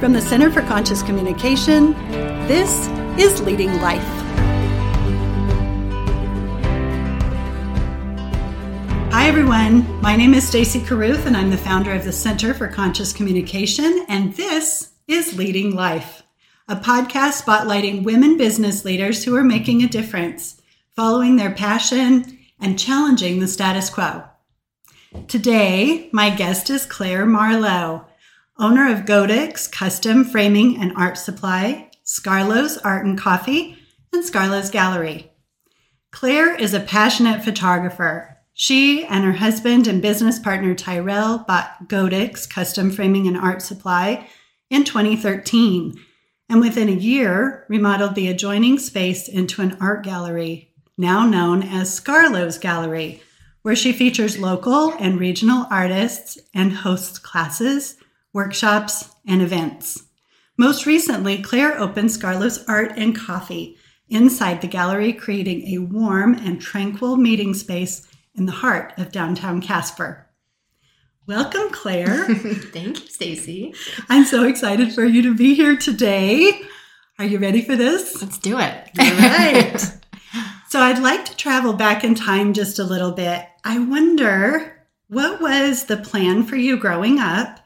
From the Center for Conscious Communication, this is Leading Life. Hi, everyone. My name is Stacy Caruth, and I'm the founder of the Center for Conscious Communication, and this is Leading Life, a podcast spotlighting women business leaders who are making a difference, following their passion, and challenging the status quo. Today, my guest is Claire Marlow owner of Goedicke's Custom Framing and Art Supply, Scarlow's Art and Coffee, and Scarlow's Gallery. Claire is a passionate photographer. She and her husband and business partner Tyrell bought Goedicke's Custom Framing and Art Supply in 2013, and within a year remodeled the adjoining space into an art gallery, now known as Scarlo's Gallery, where she features local and regional artists and hosts classes, workshops, and events. Most recently, Claire opened Scarlow's Art and Coffee inside the gallery, creating a warm and tranquil meeting space in the heart of downtown Casper. Welcome, Claire. Thank you, Stacy. I'm so excited for you to be here today. Are you ready for this? Let's do it. All right. so, I'd like to travel back in time just a little bit. I wonder what was the plan for you growing up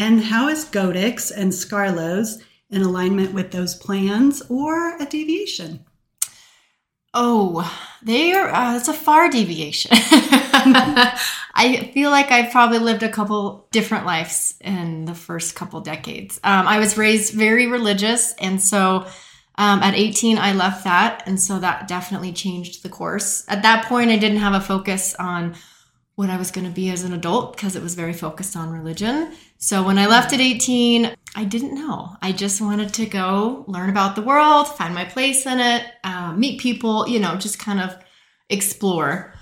and how is Goedicke's and Scarlow's in alignment with those plans or a deviation? Oh, they are. Uh, it's a far deviation. I feel like I've probably lived a couple different lives in the first couple decades. Um, I was raised very religious, and so um, at 18, I left that, and so that definitely changed the course. At that point, I didn't have a focus on what I was going to be as an adult because it was very focused on religion. So when I left at 18, I didn't know. I just wanted to go learn about the world, find my place in it, uh, meet people, you know, just kind of explore.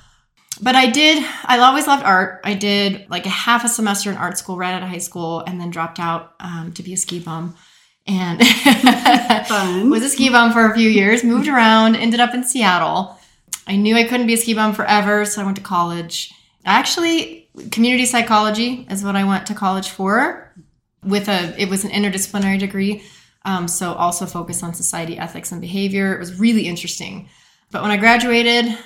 But I did, I always loved art. I did like a half a semester in art school right out of high school and then dropped out um, to be a ski bum. And was a ski bum for a few years, moved around, ended up in Seattle. I knew I couldn't be a ski bum forever, so I went to college. Actually, community psychology is what I went to college for. With a, it was an interdisciplinary degree, um, so also focused on society, ethics, and behavior. It was really interesting. But when I graduated,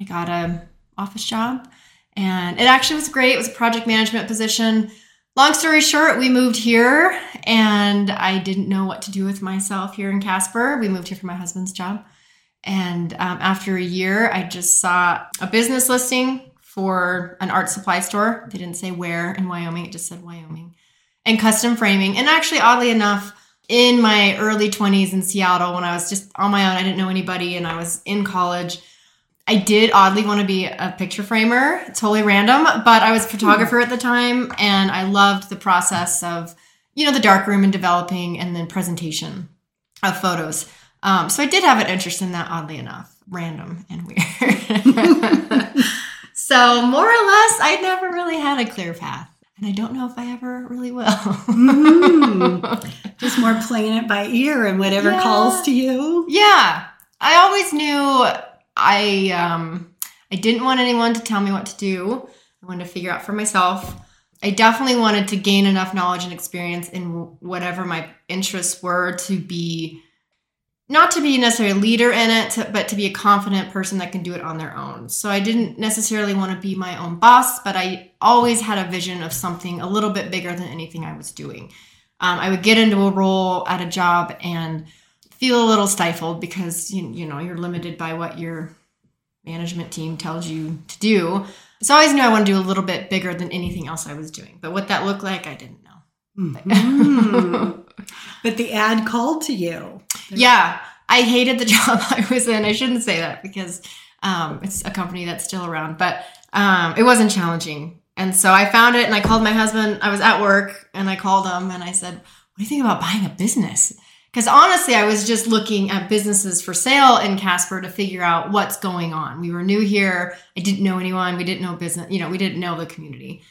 I got a office job, and it actually was great. It was a project management position. Long story short, we moved here, and I didn't know what to do with myself here in Casper. We moved here for my husband's job. And um, after a year, I just saw a business listing for an art supply store. They didn't say where in Wyoming, it just said Wyoming. And custom framing. And actually, oddly enough, in my early 20s in Seattle, when I was just on my own, I didn't know anybody, and I was in college. I did oddly want to be a picture framer. It's totally random, but I was a photographer at the time, and I loved the process of, you know, the darkroom and developing and then presentation of photos. Um, so I did have an interest in that, oddly enough, random and weird. So, more or less, I never really had a clear path. And I don't know if I ever really will. mm, just more playing it by ear and whatever yeah. calls to you. Yeah. I always knew I um I didn't want anyone to tell me what to do. I wanted to figure out for myself. I definitely wanted to gain enough knowledge and experience in whatever my interests were to be not to be necessarily a leader in it, to, but to be a confident person that can do it on their own. So I didn't necessarily want to be my own boss, but I always had a vision of something a little bit bigger than anything I was doing. Um, I would get into a role at a job and feel a little stifled because you, you know you're limited by what your management team tells you to do. So I always knew I wanted to do a little bit bigger than anything else I was doing. But what that looked like, I didn't know. Mm-hmm. But the ad called to you. Yeah, I hated the job I was in. I shouldn't say that because um, it's a company that's still around, but um, it wasn't challenging. And so I found it and I called my husband. I was at work and I called him and I said, What do you think about buying a business? Because honestly, I was just looking at businesses for sale in Casper to figure out what's going on. We were new here. I didn't know anyone. We didn't know business, you know, we didn't know the community.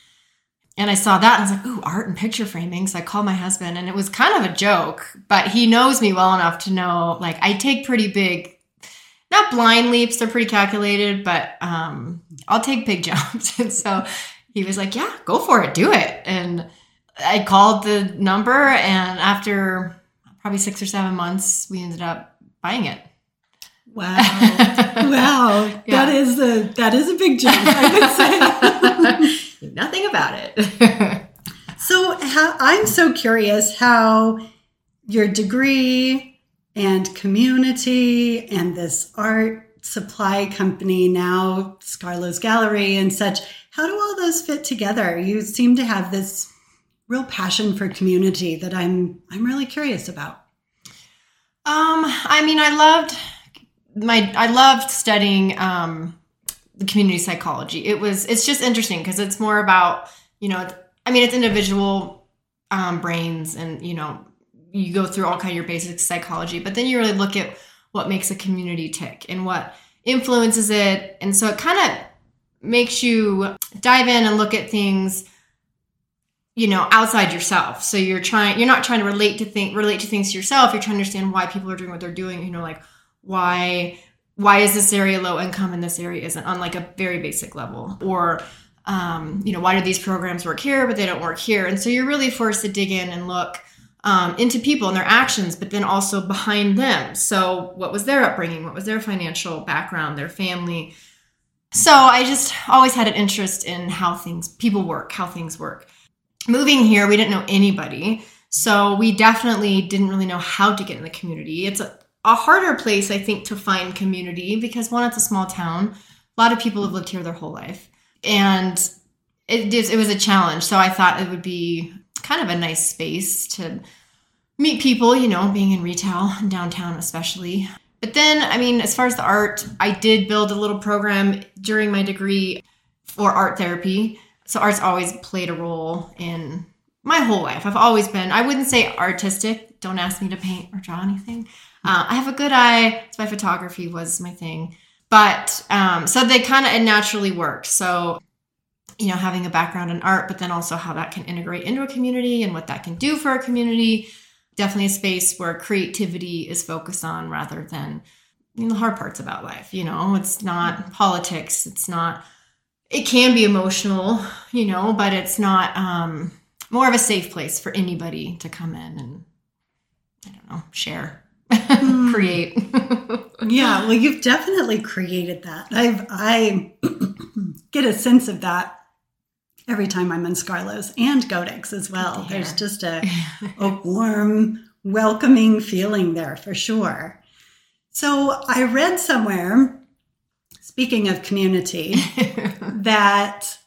And I saw that and I was like, ooh, art and picture framing. So I called my husband and it was kind of a joke, but he knows me well enough to know like I take pretty big, not blind leaps, they're pretty calculated, but um, I'll take big jumps. and so he was like, yeah, go for it, do it. And I called the number, and after probably six or seven months, we ended up buying it. Wow. wow. Yeah. That is a that is a big jump, I would say. Nothing about it. so how, I'm so curious how your degree and community and this art supply company now Scarlow's Gallery and such how do all those fit together? You seem to have this real passion for community that I'm I'm really curious about. Um, I mean, I loved my I loved studying um the community psychology. It was it's just interesting because it's more about, you know, I mean, it's individual um brains and, you know, you go through all kind of your basic psychology, but then you really look at what makes a community tick and what influences it. And so it kind of makes you dive in and look at things you know outside yourself so you're trying you're not trying to relate to think relate to things to yourself you're trying to understand why people are doing what they're doing you know like why why is this area low income and this area isn't on like a very basic level? Or um, you know why do these programs work here but they don't work here? And so you're really forced to dig in and look um, into people and their actions but then also behind them. So what was their upbringing? What was their financial background their family? So i just always had an interest in how things people work how things work. Moving here we didn't know anybody. So we definitely didn't really know how to get in the community. It's a, a harder place i think to find community because one it's a small town. A lot of people have lived here their whole life. And it, it was a challenge. So i thought it would be kind of a nice space to meet people you know being in retail downtown especially. But then i mean as far as the art i did build a little program during my degree for art therapy. So art's always played a role in my whole life. I've always been i wouldn't say artistic. Don't ask me to paint or draw anything uh, i have a good eye. So my photography was my thing. But um, so they kind of naturally worked so you know having a background in art but then also how that can integrate into a community and what that can do for a community. Definitely a space where creativity is focused on rather than you know, the hard parts about life you know? It's not politics. It's not it can be emotional you know? But it's not um more of a safe place for anybody to come in and i don't know share Hmm. create Yeah, well, you've definitely created that. I've I get a sense of that every time I'm in Scarlow's and Goedicke's as well. There's just a, a warm, welcoming feeling there for sure. So I read somewhere, speaking of community, that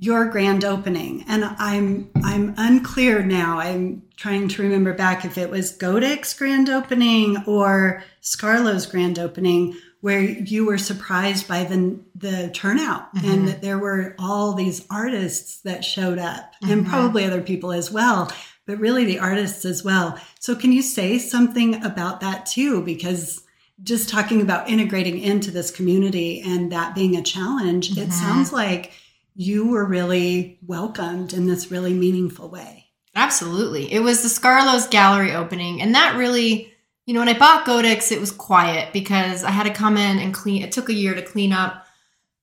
your grand opening and i'm i'm unclear now i'm trying to remember back if it was Goedicke's grand opening or Scarlow's grand opening where you were surprised by the the turnout Mhm. and that there were all these artists that showed up and Mhm. probably other people as well but really the artists as well so can you say something about that too because just talking about integrating into this community and that being a challenge, it Mhm. sounds like you were really welcomed in this really meaningful way. Absolutely. It was the Scarlow's gallery opening. And that really, you know, when I bought Goedicke's, it was quiet because I had to come in and clean. It took a year to clean up,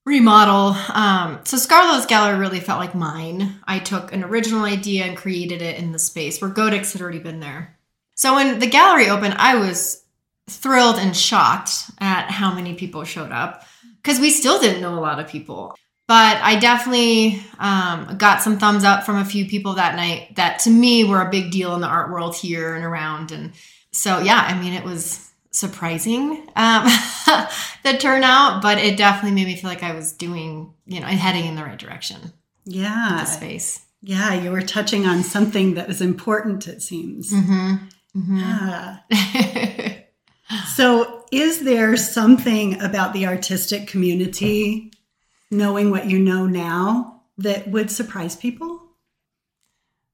remodel. Um, so Scarlow's gallery really felt like mine. I took an original idea and created it in the space where Goedicke's had already been there. So when the gallery opened, I was thrilled and shocked at how many people showed up because we still didn't know a lot of people but I definitely um, got some thumbs up from a few people that night that to me were a big deal in the art world here and around. And so, yeah, I mean, it was surprising um, the turnout, but it definitely made me feel like I was doing, you know, heading in the right direction Yeah. the space. Yeah, you were touching on something that was important, it seems. Mm-hmm. Yeah. Mm-hmm. So, is there something about the artistic community, knowing what you know now, that would surprise people?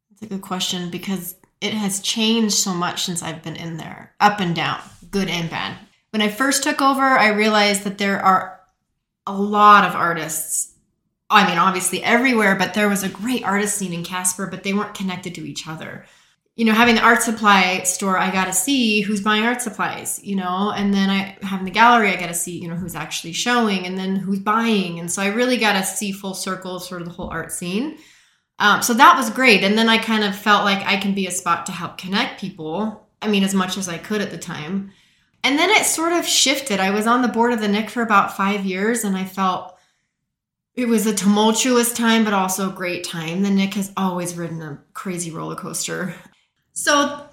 That's a good question because it has changed so much since I've been in there, up and down, good and bad. When I first took over, I realized that there are a lot of artists. I mean, obviously everywhere, but there was a great artist scene in Casper, but they weren't connected to each other. You know, having the art supply store, I got to see who's buying art supplies, you know, and then I having the gallery, I got to see, you know, who's actually showing and then who's buying. And so I really got to see full circle sort of the whole art scene. Um, so that was great. And then I kind of felt like I can be a spot to help connect people. I mean, as much as I could at the time. And then it sort of shifted. I was on the board of the Nic for about five years, and I felt it was a tumultuous time, but also a great time. The Nic has always ridden a crazy roller coaster. So,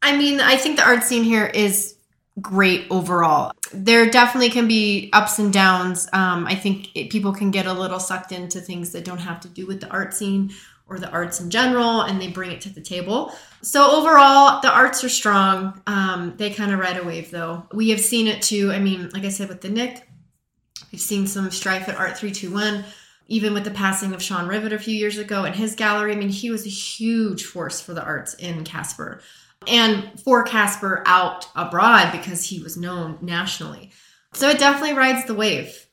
I mean, I think the art scene here is great overall. There definitely can be ups and downs. Um, I think it, people can get a little sucked into things that don't have to do with the art scene or the arts in general, and they bring it to the table. So overall, the arts are strong. Um, they kind of ride a wave, though. We have seen it too. I mean, like I said, with the Nic, we've seen some strife at Art Three Two One. Even with the passing of Sean Rivet a few years ago and his gallery, I mean, he was a huge force for the arts in Casper and for Casper out abroad because he was known nationally. So it definitely rides the wave.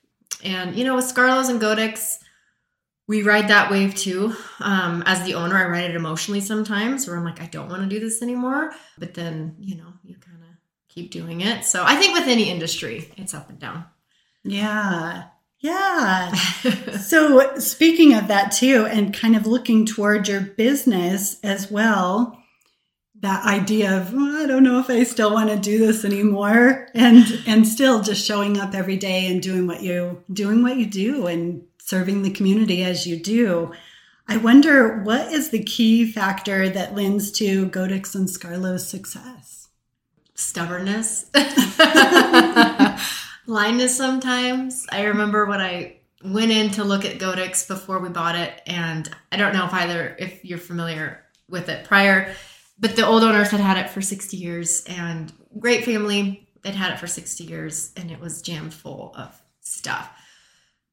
And, you know, with Scarlow's and Goedicke's, we ride that wave too. Um, as the owner, I ride it emotionally sometimes where I'm like, I don't want to do this anymore. But then, you know, you kind of keep doing it. So I think with any industry, it's up and down. Yeah. Yeah. so speaking of that too, and kind of looking toward your business as well, that idea of well, I don't know if I still want to do this anymore and and still just showing up every day and doing what you doing what you do and serving the community as you do. I wonder what is the key factor that lends to Goedicke's and Scarlow's success? Stubbornness. Blindness sometimes. I remember when I went in to look at Goedicke's before we bought it and I don't know if either if you're familiar with it prior but the old owners had had it for 60 years and great family. They'd had it for 60 years and it was jammed full of stuff.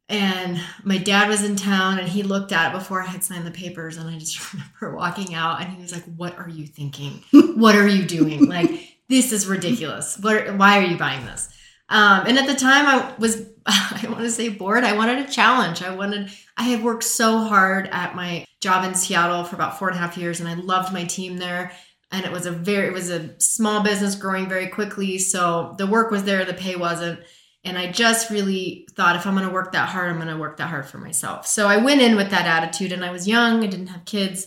And my dad was in town and he looked at it before I had signed the papers. And I just remember walking out and he was like, What are you thinking? What are you doing? like, this is ridiculous. What, why are you buying this? Um, and at the time, I was, I want to say bored. I wanted a challenge. I wanted, I had worked so hard at my job in Seattle for about four and a half years, and I loved my team there. And it was a very, it was a small business growing very quickly. So the work was there, the pay wasn't. And I just really thought if I'm going to work that hard, I'm going to work that hard for myself. So I went in with that attitude, and I was young, I didn't have kids.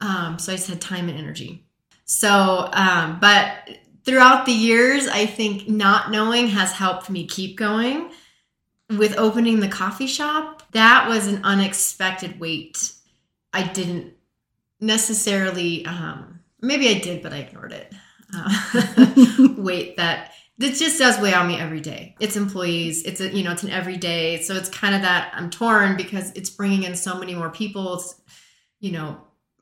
Um, so I just had time and energy. So, um, but throughout the years, I think not knowing has helped me keep going. With opening the coffee shop, that was an unexpected weight. I didn't necessarily, um, maybe I did, but I ignored it. Uh, weight that this just does weigh on me every day. It's employees. It's a you know it's an everyday. So it's kind of that I'm torn because it's bringing in so many more people. It's, you know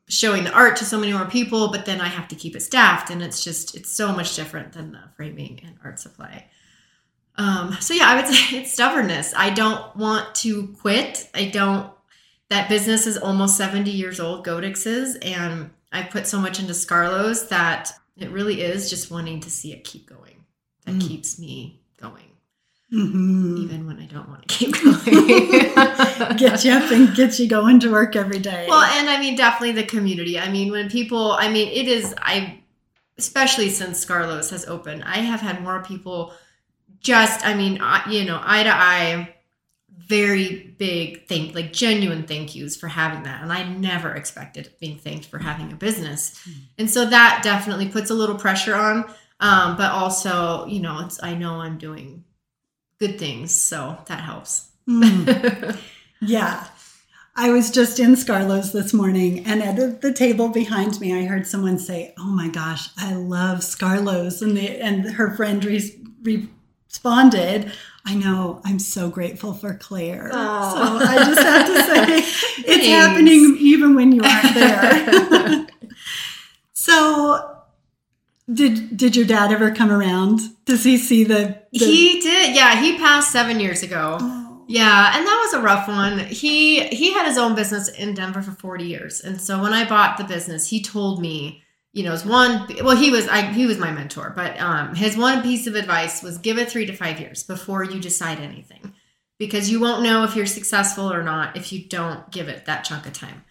showing the art to so many more people, but then I have to keep it staffed, and it's just it's so much different than the framing and art supply. Um, so yeah, I would say it's stubbornness. I don't want to quit. I don't. That business is almost seventy years old. Goedicke's is, and I put so much into Scarlow's that it really is just wanting to see it keep going. That mm. keeps me going. Mm-hmm. Even when I don't want to keep going. get you up and get you going to work every day. Well, and I mean, definitely the community. I mean, when people, I mean, it is, I, especially since Scarlow's has opened, I have had more people just, I mean, you know, eye to eye, very big thank, like genuine thank yous for having that. And I never expected being thanked for having a business. Mm-hmm. And so that definitely puts a little pressure on. Um, but also, you know, it's, I know I'm doing good things. So that helps. Mm. yeah. I was just in Scarlow's this morning, and at the table behind me, I heard someone say, "Oh my gosh, I love Scarlow's," and the, and her friend re- responded, "I know, I'm so grateful for Claire." Aww. So I just have to say, it's happening even when you aren't there. so did did your dad ever come around? Does he see the, the... He did. Yeah, he passed 7 years ago. Oh. Yeah, and that was a rough one. He he had his own business in Denver for 40 years. And so when I bought the business, he told me, you know, his one well, he was I he was my mentor, but um his one piece of advice was give it 3 to 5 years before you decide anything. Because you won't know if you're successful or not if you don't give it that chunk of time.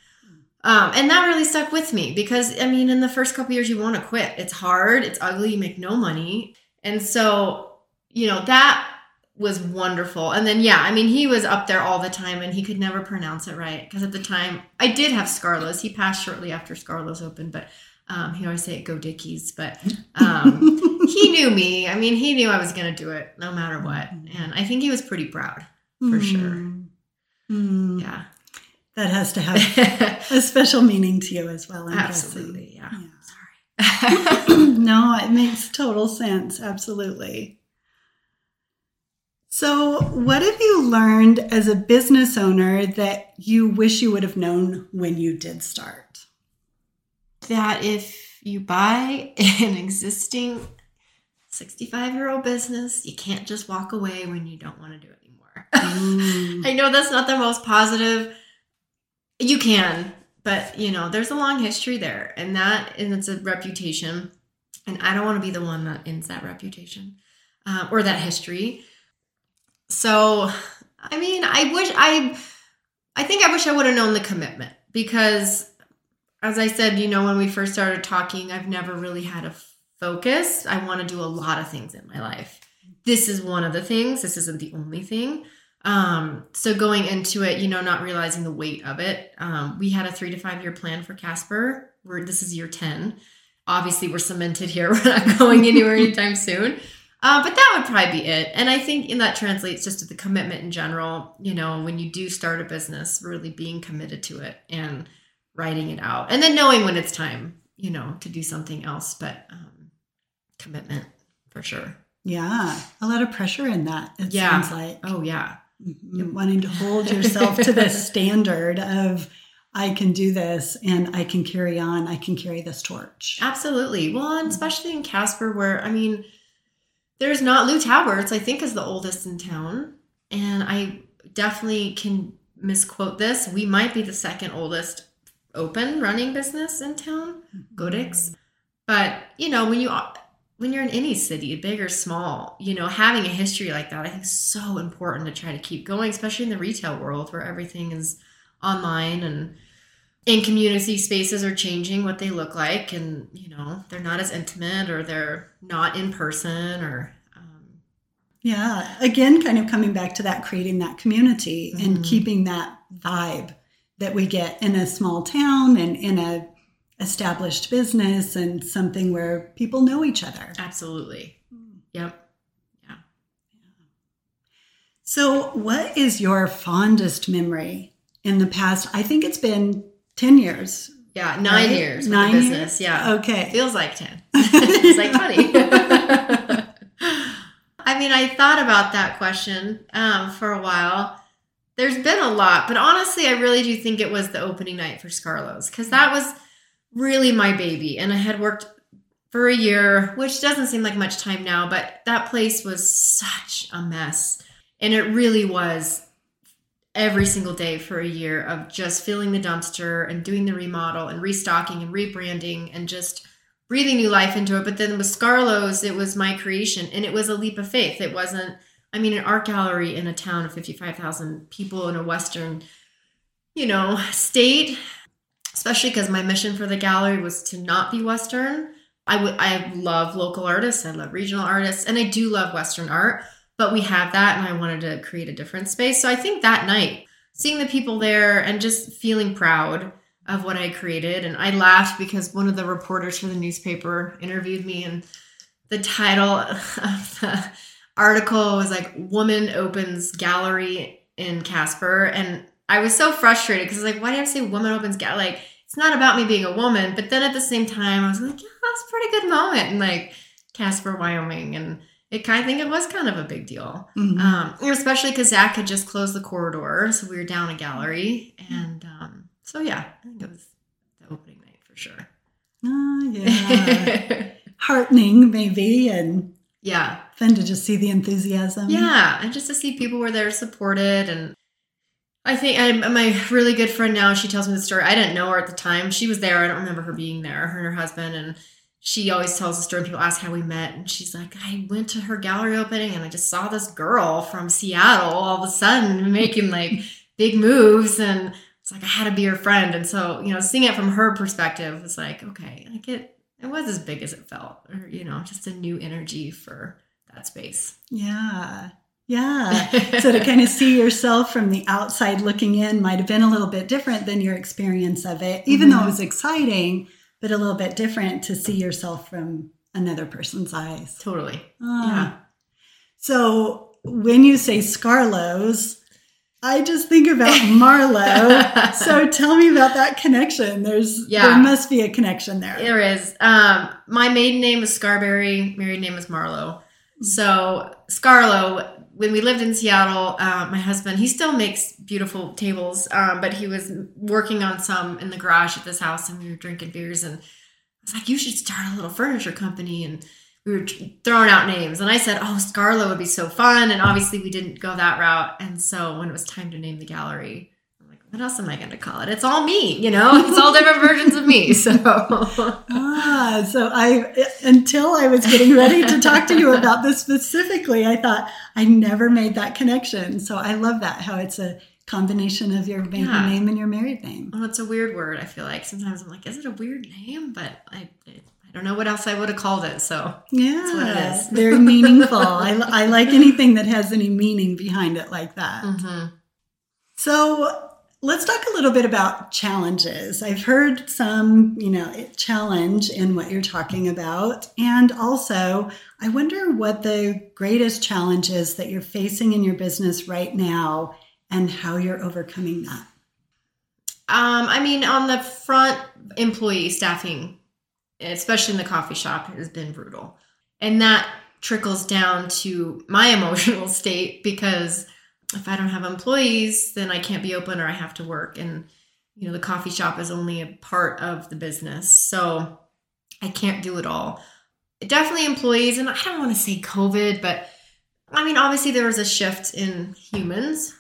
Um, and that really stuck with me because I mean, in the first couple years, you want to quit. It's hard, it's ugly, you make no money. And so, you know, that was wonderful. And then yeah, I mean he was up there all the time and he could never pronounce it right because at the time I did have Scarlow's. He passed shortly after Scarlow's opened, but um, he always say it, go Dickies, but um, he knew me. I mean, he knew I was going to do it no matter what, and I think he was pretty proud for sure. Mm. Yeah, That has to have a special meaning to you as well. I'm absolutely. Yeah. guessing. Sorry. no, it makes total sense. Absolutely. So, what have you learned as a business owner that you wish you would have known when you did start? that if you buy an existing 65 year old business, you can't just walk away when you don't want to do it anymore. Mm. I know that's not the most positive. You can, but you know, there's a long history there, and that and it's a reputation, and I don't want to be the one that ends that reputation uh, or that history. So, I mean, I wish I, I think I wish I would have known the commitment because, as I said, you know, when we first started talking, I've never really had a focus. I want to do a lot of things in my life. This is one of the things. This isn't the only thing. Um, so going into it, you know, not realizing the weight of it. Um, we had a three to five year plan for Casper. We're this is year 10. Obviously, we're cemented here. We're not going anywhere anytime soon. Uh, but that would probably be it. And I think in that translates just to the commitment in general. You know, when you do start a business, really being committed to it and writing it out, and then knowing when it's time, you know, to do something else. But um, commitment for sure. Yeah, a lot of pressure in that, it Yeah. sounds like. Oh yeah. Mm-hmm. Wanting to hold yourself to this standard of, I can do this and I can carry on, I can carry this torch. absolutely. Well, and mm-hmm. especially in Casper, where I mean, there's not Lou Tauberts. I think is the oldest in town, and I definitely can misquote this. We might be the second oldest open running business in town. Mm-hmm. Goedicke's. But you know, when you when you're in any city, big or small, you know, having a history like that, I think is so important to try to keep going, especially in the retail world where everything is online and in community spaces are changing what they look like and you know they're not as intimate or they're not in person or um, Yeah, again, kind of coming back to that, creating that community and Mhm. keeping that vibe that we get in a small town and in a established business and something where people know each other. absolutely yep Yeah. So, what is your fondest memory in the past? I think it's been 10 years. yeah nine right? years Nine the years? business yeah Okay. feels like 10 it's like 20 i mean i thought about that question um, for a while there's been a lot but honestly i really do think it was the opening night for Scarlow's because that was really my baby and i had worked for a year which doesn't seem like much time now but that place was such a mess and it really was every single day for a year of just filling the dumpster and doing the remodel and restocking and rebranding and just breathing new life into it. But then with Scarlow's, it was my creation and it was a leap of faith. It wasn't, I mean, an art gallery in a town of 55,000 people in a Western, you know, state, especially because my mission for the gallery was to not be Western. I would, I love local artists. I love regional artists and I do love Western art but we have that and I wanted to create a different space. So I think that night, seeing the people there and just feeling proud of what I created. And I laughed because one of the reporters for the newspaper interviewed me and the title of the article was like Woman Opens Gallery in Casper. And I was so frustrated because I like, why did I say woman opens gallery? Like, it's not about me being a woman. But then at the same time, I was like, yeah, that's a pretty good moment And like Casper, Wyoming. And it kind of think it was kind of a big deal. Mhm. Um, especially because Zach had just closed the corridor, so we were down a gallery, and um, so yeah, I think it was the opening night for sure. Oh, yeah. Heartening, maybe, and yeah, fun to just see the enthusiasm. yeah, and just to see people were there supported, and I think I, my really good friend now, she tells me the story. I didn't know her at the time; she was there. I don't remember her being there. Her and her husband, and she always tells the story. People ask how we met, and she's like, "I went to her gallery opening, and I just saw this girl from Seattle all of a sudden making like big moves, and it's like I had to be her friend." And so, you know, seeing it from her perspective was like, okay, like it, it was as big as it felt, or you know, just a new energy for that space. Yeah. Yeah. so to kind of see yourself from the outside looking in might have been a little bit different than your experience of it, even mm-hmm. though it was exciting, but a little bit different to see yourself from another person's eyes. Totally. Ah. Yeah. So when you say Scarlow's, I just think about Marlow. so tell me about that connection. There's yeah. there must be a connection there. There is. Um, my maiden name is Scarberry. Married name is Marlow. So Scarlow, when we lived in Seattle, uh, my husband he still makes beautiful tables, um, but he was working on some in the garage at this house, and we were drinking beers, and I was like, "You should start a little furniture company." And we were throwing out names, and I said, "Oh, Scarlow would be so fun." And obviously, we didn't go that route. And so when it was time to name the gallery, "What else am I going to call it? It's all me, you know. It's all different versions of me." So ah, so I until I was getting ready to talk to you about this specifically, I thought I never made that connection. So I love that how it's a combination of your maiden yeah. name and your married name. Well, it's a weird word. I feel like sometimes I'm like, is it a weird name? But I, it, I don't know what else I would have called it. So yeah, it very meaningful. I, I like anything that has any meaning behind it like that. Mm-hmm. So let's talk a little bit about challenges. I've heard some, you know, challenge in what you're talking about. And also, I wonder what the greatest challenge is that you're facing in your business right now and how you're overcoming that. Um, I mean, on the front, employee staffing especially in the coffee shop, has been brutal. And that trickles down to my emotional state because if I don't have employees, then I can't be open or I have to work. And, you know, the coffee shop is only a part of the business. So I can't do it all. Definitely employees, and I don't want to say COVID, but I mean, obviously there was a shift in humans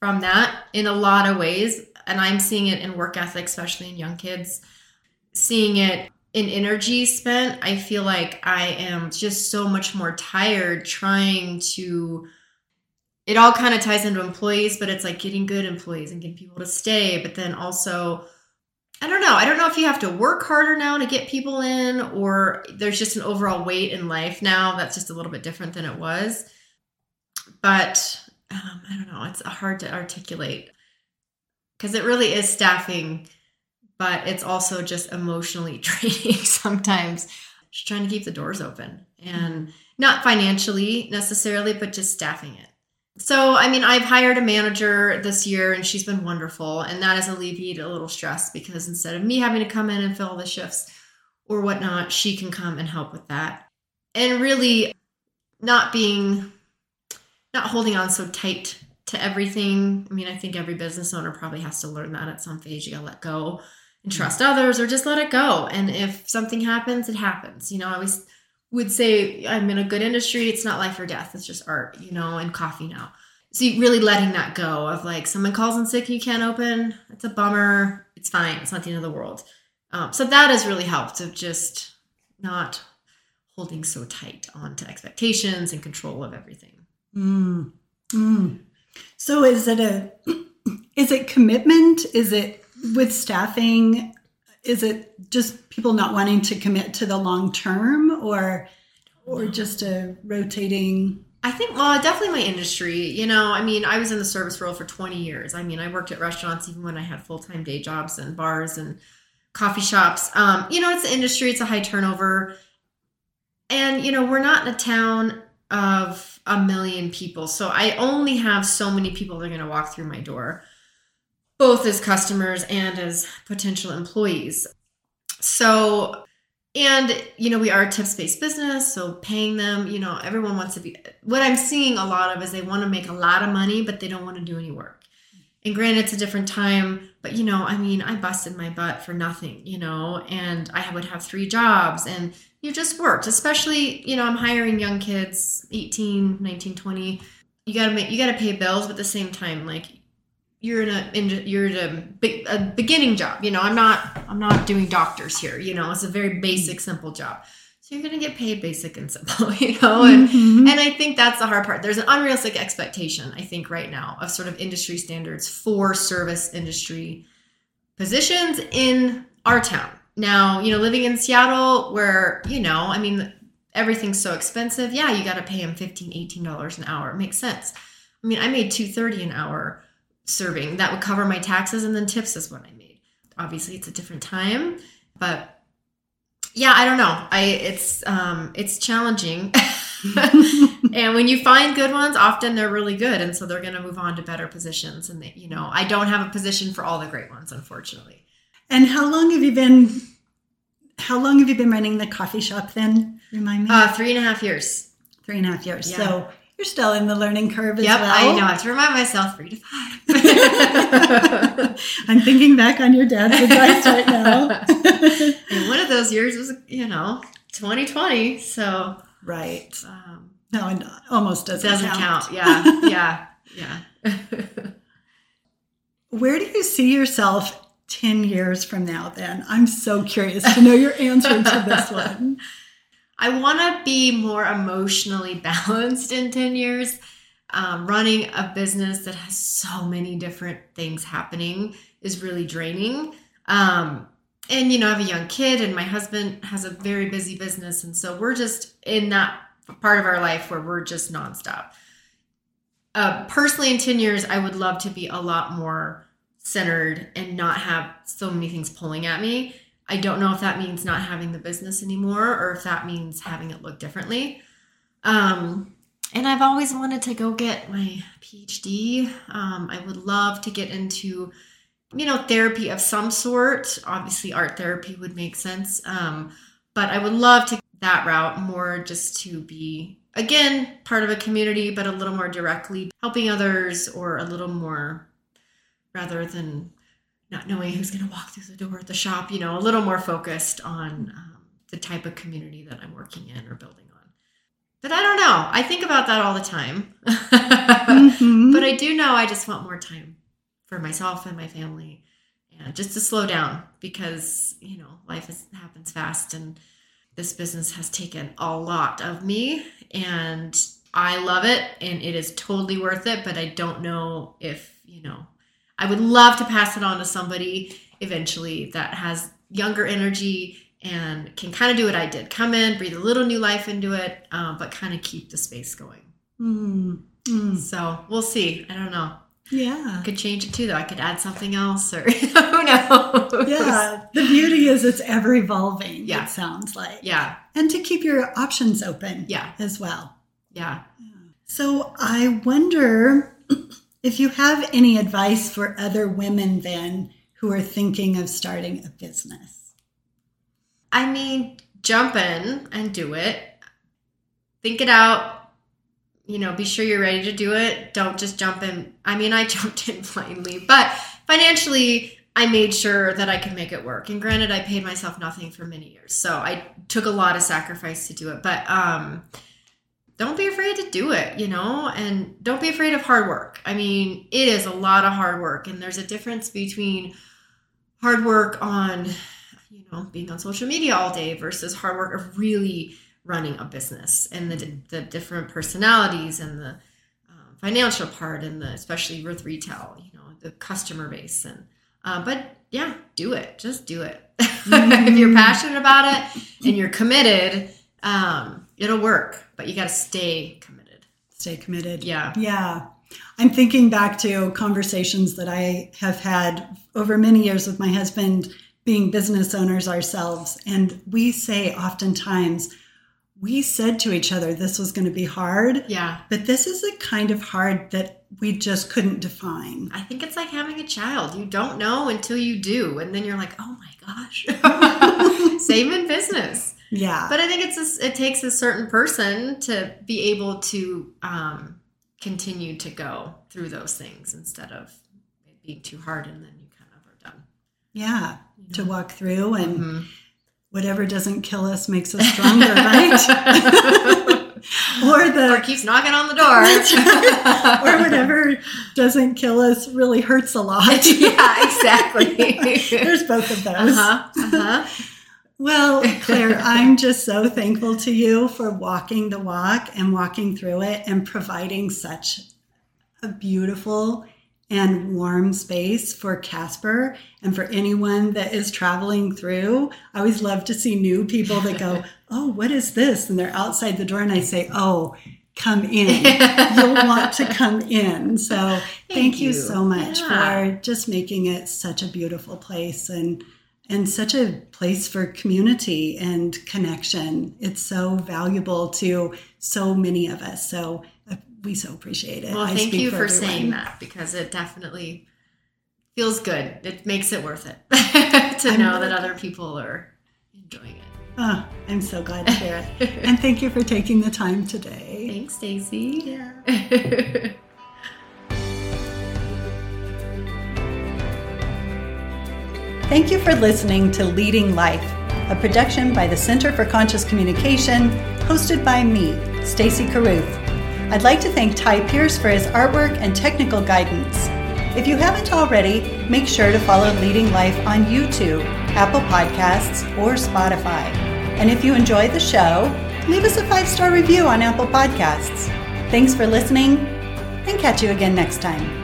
from that in a lot of ways. And I'm seeing it in work ethic, especially in young kids, seeing it in energy spent, I feel like I am just so much more tired trying to. It all kind of ties into employees, but it's like getting good employees and getting people to stay. But then also, I don't know. I don't know if you have to work harder now to get people in, or there's just an overall weight in life now that's just a little bit different than it was. But um, I don't know. It's hard to articulate because it really is staffing but it's also just emotionally draining sometimes. Just trying to keep the doors open and not financially necessarily, but just staffing it. So, I mean, I've hired a manager this year and she's been wonderful. And that has alleviated a little stress because instead of me having to come in and fill the shifts or whatnot, she can come and help with that. And really not being, not holding on so tight to everything. I mean, I think every business owner probably has to learn that at some phase. You gotta let go and mm-hmm. trust others or just let it go. And if something happens, it happens. You know, I always would say I'm in a good industry. It's not life or death. It's just art, you know, and coffee now. So really letting that go of like someone calls in sick, you can't open. It's a bummer. It's fine. It's not the end of the world. Um, so that has really helped of just not holding so tight onto expectations and control of everything. Mm. Mm. So is it a is it commitment? Is it with staffing, is it just people not wanting to commit to the long term or or just a rotating I think, well, definitely my industry. You know, I mean, I was in the service world for 20 years. I mean, I worked at restaurants even when I had full time day jobs and bars and coffee shops. Um, you know, it's the industry, it's a high turnover. And, you know, we're not in a town of a million people. So I only have so many people that are going to walk through my door both as customers and as potential employees. So, and you know, we are a tips based business, so paying them, you know, everyone wants to be. What I'm seeing a lot of is they want to make a lot of money, but they don't want to do any work. And granted, it's a different time, but you know, I mean, I busted my butt for nothing, you know, and I would have three jobs and you just worked, especially, you know, I'm hiring young kids, 18, 19, 20. You got to make, you got to pay bills, but at the same time, like you're in a in, you're in a, a beginning job you know i'm not i'm not doing doctors here you know it's a very basic simple job so you're going to get paid basic and simple you know and mm-hmm. and i think that's the hard part there's an unrealistic expectation i think right now of sort of industry standards for service industry positions in our town now you know living in seattle where you know i mean everything's so expensive. Yeah, you got to pay them 15 $18 an hour. It makes sense. I mean, I made 230 an hour serving. That would cover my taxes and then tips is what I made. Obviously, it's a different time, but yeah, I don't know. I it's um it's challenging. and when you find good ones, often they're really good and so they're going to move on to better positions and they, you know, I don't have a position for all the great ones unfortunately. And how long have you been how long have you been running the coffee shop then? Remind me. Uh, three and a half years. Three and a half years. Yeah. So you're still in the learning curve as Yep, well. I know. I have to remind myself three to five. I'm thinking back on your dad's advice right now. and one of those years was, you know, 2020. So right. um, No, it almost doesn't, doesn't count. count. Yeah, yeah, yeah. Where do you see yourself 10 years from now then? I'm so curious to know your answer to this one. I want to be more emotionally balanced in 10 years. Um, running a business that has so many different things happening is really draining. Um, and, you know, I have a young kid, and my husband has a very busy business. And so we're just in that part of our life where we're just nonstop. Uh, personally, in 10 years, I would love to be a lot more centered and not have so many things pulling at me. I don't know if that means not having the business anymore or if that means having it look differently. Um, and I've always wanted to go get my PhD. Um, I would love to get into, you know, therapy of some sort. Obviously, art therapy would make sense. Um, but I would love to that route more just to be, again, part of a community, but a little more directly helping others or a little more rather than not knowing who's going to walk through the door at the shop, you know, a little more focused on um, the type of community that I'm working in or building on. But I don't know. I think about that all the time. Mhm. But I do know I just want more time for myself and my family and just to slow down because, you know, life is, happens fast and this business has taken a lot of me and I love it and it is totally worth it, but I don't know if, you know, I would love to pass it on to somebody eventually that has younger energy and can kind of do what I did come in, breathe a little new life into it, uh, but kind of keep the space going. Mm, mm. So we'll see. I don't know. Yeah. I could change it too, though. I could add something else, or who knows? Yeah. The beauty is it's ever evolving, Yeah. it sounds like. yeah, And to keep your options open yeah, as well. yeah. So I wonder if you have any advice for other women then who are thinking of starting a business. I mean, jump in and do it. Think it out. You know, be sure you're ready to do it. Don't just jump in. I mean, I jumped in blindly, but financially, I made sure that I could make it work. And granted, I paid myself nothing for many years, so I took a lot of sacrifice to do it. But um, don't be afraid to do it, you know, and don't be afraid of hard work. I mean, it is a lot of hard work, and there's a difference between hard work on, you know, being on social media all day versus hard work of really running a business and the, the different personalities and the um, financial part and the especially with retail, you know, the customer base and uh, but yeah, do it. Just do it. if you're passionate about it and you're committed, um, it'll work. But you got to stay committed. Stay committed. Yeah. Yeah. I'm thinking back to conversations that I have had over many years with my husband being business owners ourselves. And we say oftentimes, we said to each other this was going to be hard, Yeah. but this is a kind of hard that we just couldn't define. I think it's like having a child. You don't know until you do, and then you're like, "Oh my gosh!" Same in business, Yeah. but I think it's a, it takes a certain person to be able to um, continue to go through those things instead of it being too hard, and then you kind of are done. yeah. you To walk through and Mhm. whatever doesn't kill us makes us stronger, right? or the or keeps knocking on the door, or whatever doesn't kill us really hurts a lot. yeah, exactly. There's both of those. Uh-huh, Uh huh. Well, Claire, I'm just so thankful to you for walking the walk and walking through it and providing such a beautiful and warm space for Casper and for anyone that is traveling through. I always love to see new people that go, Oh, what is this? And they're outside the door, and I say, Oh, come in. You'll want to come in. So thank, Thank you. you. so much Yeah. for just making it such a beautiful place and and such a place for community and connection. It's so valuable to so many of us. So uh, we so appreciate it. Well, I thank you for everyone. saying that because it definitely feels good. It makes it worth it to I'm know really that other people are enjoying it. Oh, I'm so glad to hear it. and thank you for taking the time today. Thanks, Daisy. Yeah. Thank you for listening to Leading Life, a production by the Center for Conscious Communication, hosted by me, Stacy Caruth. I'd like to thank Ty Pierce for his artwork and technical guidance. If you haven't already, make sure to follow Leading Life on YouTube, Apple Podcasts, or Spotify. And if you enjoy the show, leave us a five star review on Apple Podcasts. Thanks for listening, and catch you again next time.